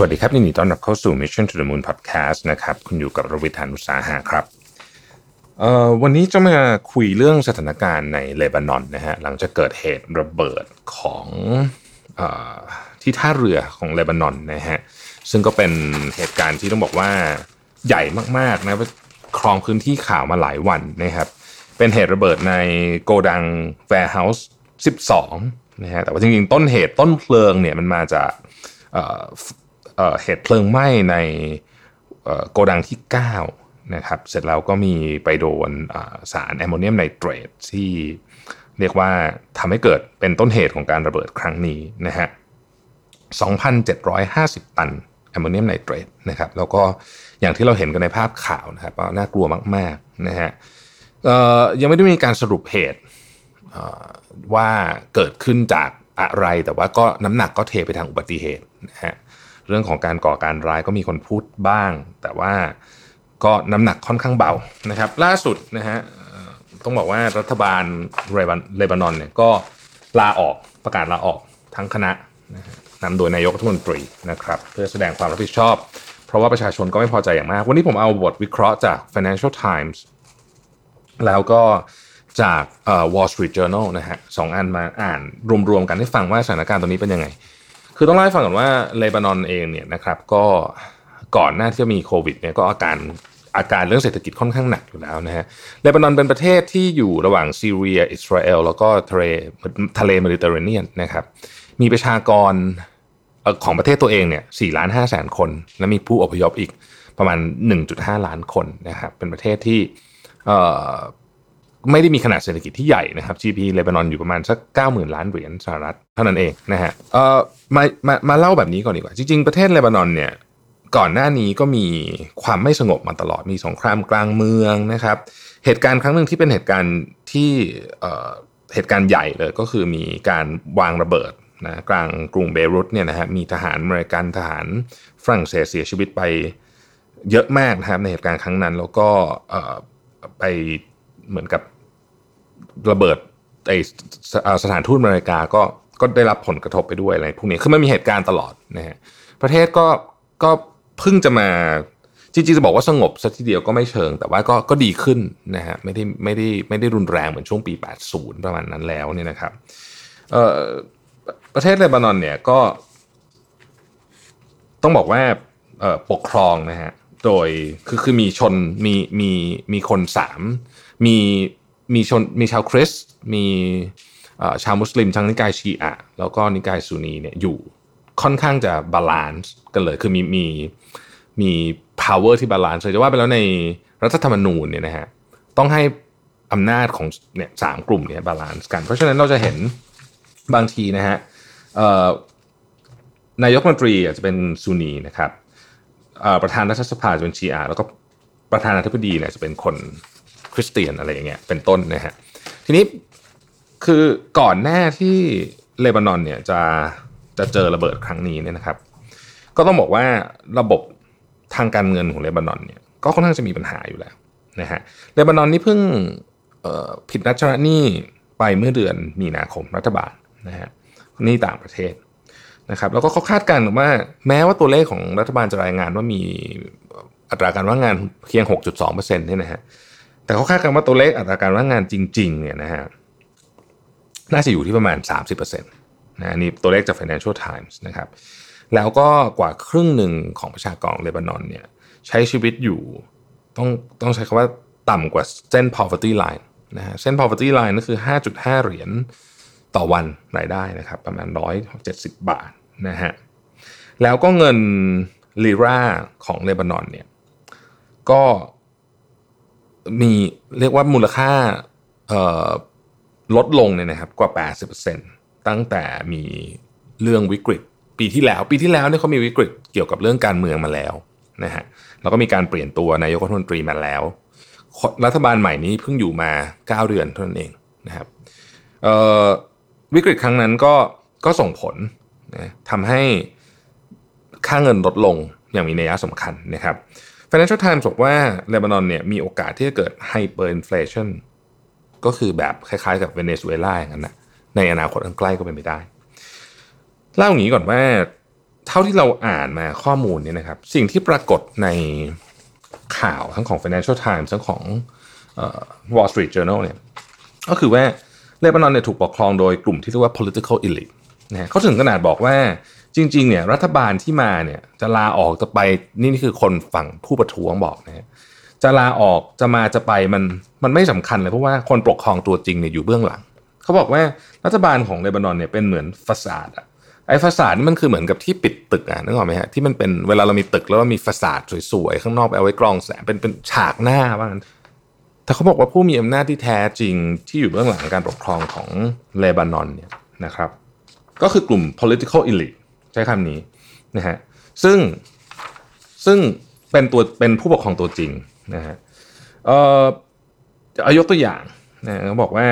สวัสดีครับยินดีต้อนรับเข้าสู่ Mission to the Moon Podcast นะครับ คุณอยู่กับรวิทานุสาหะครับวันนี้จะมาคุยเรื่องสถานการณ์ในเลบานอนนะฮะหลังจากเกิดเหตุระเบิดของออที่ท่าเรือของเลบานอนนะฮะซึ่งก็เป็นเหตุการณ์ที่ต้องบอกว่าใหญ่มากๆนะครองพื้นที่ข่าวมาหลายวันนะครับเป็นเหตุระเบิดในโกดัง Warehouse 12นะฮะแต่ว่าจริงๆ ต้นเหตุต้นเพลิงเนี่ยมันมาจาก เหตุเพลิงไหม้ในโกดังที่ 9 นะครับ เสร็จแล้วก็มีไปโดนสารแอมโมเนียมไนเตรตที่เรียกว่าทำให้เกิดเป็นต้นเหตุของการระเบิดครั้งนี้นะฮะ 2,750 ตันแอมโมเนียมไนเตรตนะครับ แล้วก็อย่างที่เราเห็นกันในภาพข่าวนะครับน่ากลัวมาก ๆ นะฮะยังไม่ได้มีการสรุปเหตุว่าเกิดขึ้นจากอะไร แต่ว่าก็น้ำหนักก็เทไปทางอุบัติเหตุนะฮะ เรื่องของการก่อการร้ายก็มีคนพูดบ้าง แต่ว่าก็น้ำหนักค่อนข้างเบานะครับ ล่าสุดนะฮะต้องบอกว่ารัฐบาลเลบานอนเนี่ยก็ลาออกประกาศลาออกทั้งคณะนำโดยนายกรัฐมนตรีนะครับเพื่อแสดงความรับผิดชอบ เพราะว่าประชาชนก็ไม่พอใจอย่างมาก วันนี้ผมเอาบทวิเคราะห์จาก Financial Times แล้วก็จาก Wall Street Journal นะฮะสองอันมาอ่านรวมๆกันให้ฟังว่าสถานการณ์ตอนนี้เป็นยังไง คือต้องเล่าให้ฟังก่อนว่าเลบานอนเองเนี่ยนะครับก็ก่อนหน้าที่จะมีโควิดเนี่ยก็อาการอาการเรื่องเศรษฐกิจค่อนข้างหนักอยู่แล้วนะฮะเลบานอนเป็นประเทศที่อยู่ระหว่างซีเรีย อิสราเอล แล้วก็ทะเลทะเลเมดิเตอร์เรเนียนนะครับมีประชากรของประเทศตัวเองเนี่ย4ล้าน5แสนคน และมีผู้อพยพอีกประมาณ 1.5 ล้านคนนะครับเป็นประเทศที่เไม่ได้มีขนาดเศรษฐกิจที่ใหญ่นะครับ GDP เลบานอนอยู่ประมาณสัก 90,000 ล้านเหรียญสหรัฐเท่านั้นเองนะฮะเอ่อมามามาเล่าแบบนี้ก่อนดีกว่า จริง ๆ ประเทศเลบานอนเนี่ยก่อนหน้านี้ก็มีความไม่สงบมาตลอดมีสงครามกลางเมืองนะครับ เหตุการณ์ครั้งหนึ่งที่เป็นเหตุการณ์ที่เอ่อเหตุการณ์ใหญ่เลยก็คือมีการวางระเบิดนะกลางกรุงเบรุตเนี่ยนะฮะมีทหารอเมริกันทหารฝรั่งเศสเสียชีวิตไปเยอะมากนะครับในเหตุการณ์ครั้งนั้นแล้วก็เอ่อไป เหมือนกับระเบิดไอสถานทูตอเมริกาก็ก็ได้รับผลกระทบไปด้วยอะไรพวกนี้คือมันมีเหตุการณ์ตลอดนะฮะประเทศก็ก็เพิ่งจะมาจริงๆจะบอกว่าสงบสักทีเดียวก็ไม่เชิง แต่ว่าก็ก็ดีขึ้นนะฮะไม่ได้ไม่ได้ไม่ได้รุนแรงเหมือนช่วงปี 80 ประมาณนั้นแล้วเนี่ยนะครับเอ่อประเทศเลบานอนเนี่ยก็ ต้องบอกว่าเอ่อปกครองนะฮะ โดยคือคือมีชนมีมีมีคนสามมีมีชนมีชาวคริสต์มีชาวมุสลิมทั้งนิกายชีอะแล้วก็นิกายซุนีเนี่ยอยู่ค่อนข้างจะ balance กันเลยคือมีมีมี power ที่ balance เลยจะว่าไปแล้วในรัฐธรรมนูญเนี่ยนะฮะต้องให้อำนาจของเนี่ยสามกลุ่มเนี่ย balance กัน เพราะฉะนั้นเราจะเห็นบางทีนะฮะนายกมนตรีอาจจะเป็นซุนีนะครับ ประธานรัฐสภาจะเป็นชีอะห์แล้วก็ประธานาธิบดีเนี่ยจะเป็นคนคริสเตียนอะไรอย่างเงี้ยเป็นต้นนะฮะทีนี้คือก่อนหน้าที่เลบานอนเนี่ยจะจะเจอระเบิดครั้งนี้เนี่ยนะครับ ก็ต้องบอกว่าระบบทางการเงินของเลบานอนเนี่ยก็ค่อนข้างจะมีปัญหาอยู่แล้วนะฮะเลบานอนนี่เพิ่งผิดนัดชำระหนี้ไปเมื่อเดือนมีนาคมรัฐบาลนะฮะนี่ต่างประเทศ นะครับแล้วก็เขาคาดการณ์ว่าแม้ว่าตัวเลขของรัฐบาลจะรายงานว่ามีอัตราการว่างงานเพียง 6.2%เนี่ยนะฮะแต่เขาคาดการณ์ว่าตัวเลขอัตราการว่างงานจริง ๆ เนี่ยนะฮะน่าจะอยู่ที่ประมาณ 30%นะนี่ตัวเลขจาก Financial Times นะครับแล้วก็กว่าครึ่งหนึ่งของประชากรเลบานอนเนี่ยใช้ชีวิตอยู่ต้องต้องใช้คำว่าต่ำกว่าเส้น poverty line นะฮะเส้น poverty line นั่นคือ 5.5 เหรียญต่อวันรายได้นะครับ ประมาณ 170 บาท นะฮะแล้วก็เงินลีราของเลบานอนเนี่ยก็มีเรียกว่ามูลค่าลดลงเนี่ยนะครับกว่า 80%ตั้งแต่มีเรื่องวิกฤต ปีที่แล้ว ปีที่แล้วเนี่ยเขามีวิกฤตเกี่ยวกับเรื่องการเมืองมาแล้วนะฮะแล้วก็มีการเปลี่ยนตัวนายกรัฐมนตรีมาแล้ว รัฐบาลใหม่นี้เพิ่งอยู่มา 9 เดือนเท่านั้นเองนะครับวิกฤตครั้งนั้นก็ก็ส่งผล นะทำให้ค่าเงินลดลงอย่างมีนัยสำคัญนะครับ Financial Times บอกว่าเลบานอนเนี่ยมีโอกาสที่จะเกิด hyperinflation ก็คือแบบคล้ายๆกับเวเนซุเอลาอย่างนั้นนะในอนาคตอันใกล้ก็เป็นไปได้ เล่าอย่างนี้ก่อนว่าเท่าที่เราอ่านมาข้อมูลเนี่ยนะครับ สิ่งที่ปรากฏในข่าวทั้งของ Financial Times ทั้งของ Wall Street Journal เนี่ยก็คือว่าเลบานอนเนี่ยถูกปกครองโดยกลุ่มที่เรียกว่า political elite นะเขาถึงขนาดบอกว่าจริงๆเนี่ยรัฐบาลที่มาเนี่ยจะลาออกจะไปนี่นี่คือคนฝั่งผู้ประท้วงบอกนะจะลาออกจะมาจะไปมันมันไม่สำคัญเลยเพราะว่าคนปกครองตัวจริงเนี่ยอยู่เบื้องหลัง เขาบอกว่ารัฐบาลของเลบานอนเนี่ยเป็นเหมือนฟาสาดอะไอ้ฟาสาดนี่มันคือเหมือนกับที่ปิดตึกอะนึกออกไหมฮะที่มันเป็นเวลาเรามีตึกแล้วมีฟาสาดสวยๆข้างนอกไปเอาไว้กรองแสงเป็นเป็นฉากหน้าว่างั้นแต่เขาบอกว่าผู้มีอำนาจที่แท้จริงที่อยู่เบื้องหลังการปกครองของเลบานอนเนี่ยนะครับ ก็คือกลุ่ม political elite ใช้คำนี้นะฮะซึ่งซึ่งเป็นตัวเป็นผู้ปกครองตัวจริงนะฮะเอ่อเอายกตัวอย่างนะเขาบอกว่า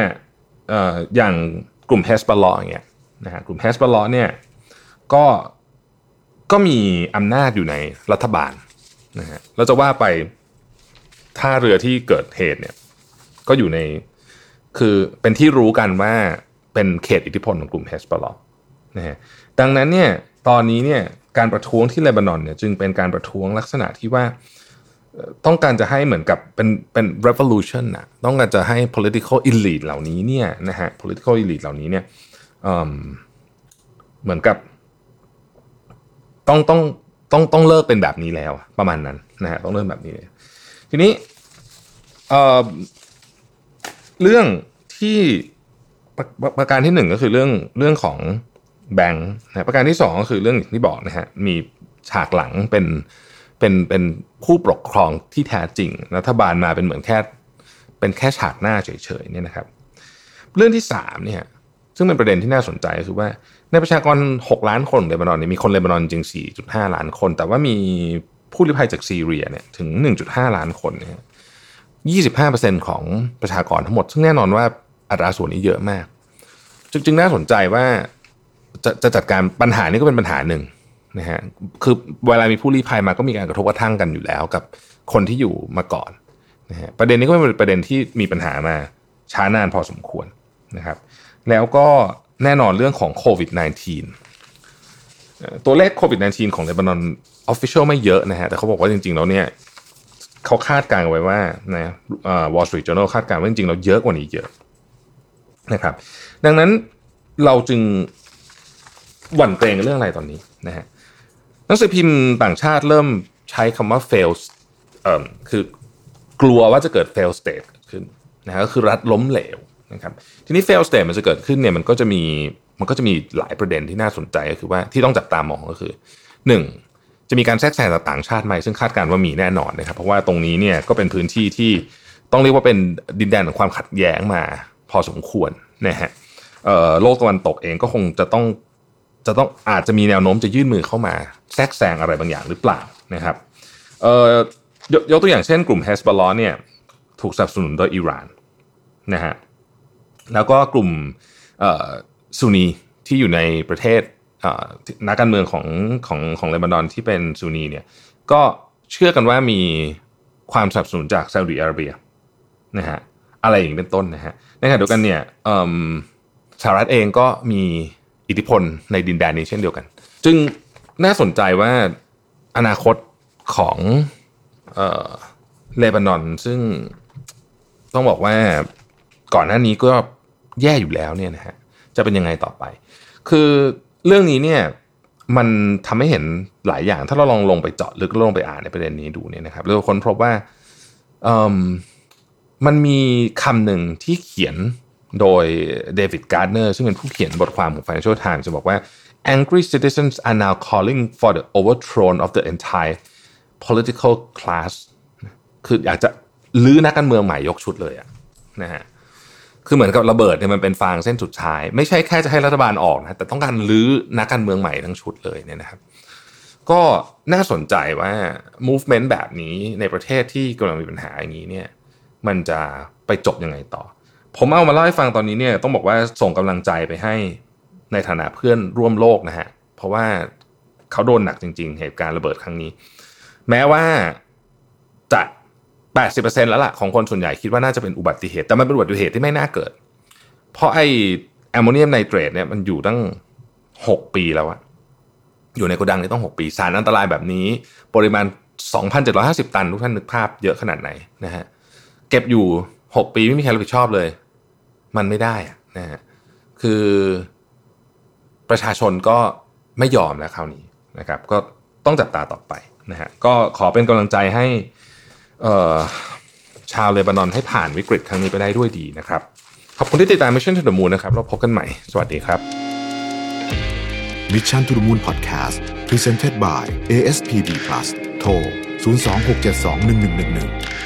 เอ่ออย่างกลุ่มเฮสบอลล์อย่างเงี้ยนะฮะกลุ่มเฮสบอลล์เนี่ยก็ก็มีอำนาจอยู่ในรัฐบาลนะฮะเราจะว่าไปท่าเรือที่เกิดเหตุเนี่ยก็อยู่ในคือเป็นที่รู้กันว่าเป็นเขตอิทธิพลของกลุ่มเฮสบอลล์ นะฮะดังนั้นเนี่ยตอนนี้เนี่ยการประท้วงที่เลบานอนเนี่ยจึงเป็นการประท้วงลักษณะที่ว่าต้องการจะให้เหมือนกับเป็นเป็น revolution นะต้องการจะให้ political elite เหล่านี้เนี่ยนะฮะ political elite เหล่านี้เนี่ยเหมือนกับต้องต้องต้องต้องเลิกเป็นแบบนี้แล้วประมาณนั้นนะฮะต้องเลิกแบบนี้เลยทีนี้เเรื่องที่ประการที่หนึ่งก็คือเรื่องเรื่องของ แบงค์นะประการที่ 2 ก็คือเรื่องที่บอกนะฮะมีฉากหลังเป็นเป็นเป็นผู้ปกครองที่แท้จริง รัฐบาลมาเป็นเหมือนแค่เป็นแค่ฉากหน้าเฉยๆเนี่ยนะครับ เรื่องที่3เนี่ยซึ่งเป็นประเด็นที่น่าสนใจคือว่าในประชากร 6 ล้านคนเลบานอนเนี่ยมีคนเลบานอนจริง 4.5 ล้านคน แต่ว่ามีผู้ลี้ภัยจากซีเรียเนี่ยถึง 1.5 ล้านคนเนี่ย25%ของประชากรทั้งหมด ซึ่งแน่นอนว่าอัตราส่วนนี้เยอะมาก จึงน่าสนใจว่า จะจะจัดการปัญหานี้ก็เป็นปัญหาหนึ่งนะฮะคือเวลามีผู้ลี้ภัยมาก็มีการกระทบกระทั่งกันอยู่แล้วกับคนที่อยู่มาก่อนนะฮะประเด็นนี้ก็เป็นประเด็นที่มีปัญหามาช้านานพอสมควรนะครับแล้วก็แน่นอนเรื่องของโควิด -19 ตัวเลขโควิด -19 ของเลบานอน official ไม่เยอะนะฮะแต่เขาบอกว่าจริง ๆ แล้วเนี่ยเขาคาดการณ์ไว้ว่านะ Wall Street Journal คาดการณ์ว่าจริงๆเราเยอะกว่านี้เยอะนะครับ ดังนั้นเราจึง หวั่นเกรงเรื่องอะไรตอนนี้นะฮะหนังสือพิมพ์ต่างชาติเริ่มใช้คำว่า fail เอ่อคือกลัวว่าจะเกิด fail state เกิดขึ้นนะฮะก็คือรัฐล้มเหลวนะครับทีนี้ fail state มันจะเกิดขึ้นเนี่ยมันก็จะมีมันก็จะมีหลายประเด็นที่น่าสนใจก็คือว่าที่ต้องจับตามองก็คือ 1. จะมีการแทรกแซงจากต่างชาติไหมซึ่งคาดการณ์ว่ามีแน่นอนนะครับเพราะว่าตรงนี้เนี่ยก็เป็นพื้นที่ที่ต้องเรียกว่าเป็นดินแดนของความขัดแย้งมาพอสมควรนะฮะโลกตะวันตกเองก็คงจะต้อง จะต้องอาจจะมีแนวโน้มจะยื่นมือเข้ามาแทรกแซงอะไรบางอย่างหรือเปล่านะครับเอ่อยกตัวอย่างเช่นกลุ่มเฮสบอลเนี่ยถูกสนับสนุนโดยอิหร่านนะฮะแล้วก็กลุ่มซูนีที่อยู่ในประเทศนักการเมืองของของของเลบานอนที่เป็นซูนีเนี่ยก็เชื่อกันว่ามีความสนับสนุนจากซาอุดิอาระเบียนะฮะอะไรอย่างเป็นต้นนะฮะในขณะเดียวกันเนี่ยสหรัฐเองก็มี อิทธิพลในดินแดนนี้เช่นเดียวกัน จึงน่าสนใจว่าอนาคตของเลบานอนซึ่งต้องบอกว่าก่อนหน้านี้ก็แย่อยู่แล้วเนี่ยนะฮะจะเป็นยังไงต่อไป คือเรื่องนี้เนี่ยมันทำให้เห็นหลายอย่างถ้าเราลองลงไปเจาะลึกลงไปอ่านในประเด็นนี้ดูเนี่ยนะครับเราค้นพบว่ามันมีคำหนึ่งที่เขียน โดยเดวิดการ์เนอร์ซึ่งเป็นผู้เขียนบทความของ Financial Times จะบอกว่า angry citizens are now calling for the overthrow of the entire political class คืออยากจะลื้อนักการเมืองใหม่ยกชุดเลยอะนะฮะคือเหมือนกับระเบิดเนี่ยมันเป็นฟางเส้นสุดท้าย ไม่ใช่แค่จะให้รัฐบาลออกนะแต่ต้องการลื้อนักการเมืองใหม่ทั้งชุดเลยเนี่ยนะครับ ก็น่าสนใจว่า movement แบบนี้ในประเทศที่กำลังมีปัญหาอย่างนี้เนี่ย มันจะไปจบยังไงต่อ ผมเอามาเล่าให้ฟังตอนนี้เนี่ยต้องบอกว่าส่งกำลังใจไปให้ในฐานะเพื่อนร่วมโลกนะฮะ เพราะว่าเขาโดนหนักจริง ๆ เหตุการณ์ระเบิดครั้งนี้ แม้ว่าจะ 80%แล้วล่ะของคนส่วนใหญ่คิดว่าน่าจะเป็นอุบัติเหตุ แต่มันเป็นอุบัติเหตุที่ไม่น่าเกิด เพราะไอแอมโมเนียมไนเตรตเนี่ยมันอยู่ตั้ง 6 ปีแล้วอะอยู่ในโกดังนี่ต้อง 6 ปี สารอันตรายแบบนี้ ปริมาณ 2,750 ตัน ทุกท่านนึกภาพเยอะขนาดไหนนะฮะ เก็บอยู่ 6 ปีไม่มีใครรับผิดชอบเลย มันไม่ได้อะนะฮะคือประชาชนก็ไม่ยอมแล้วคราวนี้นะครับ ก็ต้องจับตาต่อไปนะฮะก็ขอเป็นกำลังใจให้ชาวเลบานอนให้ผ่านวิกฤตครั้งนี้ไปได้ด้วยดีนะครับ ขอบคุณที่ติดตาม Mission to the Moon นะครับเราพบกันใหม่ สวัสดีครับ Mission to the Moon Podcast Presented by ASPD Plus โทร 026721111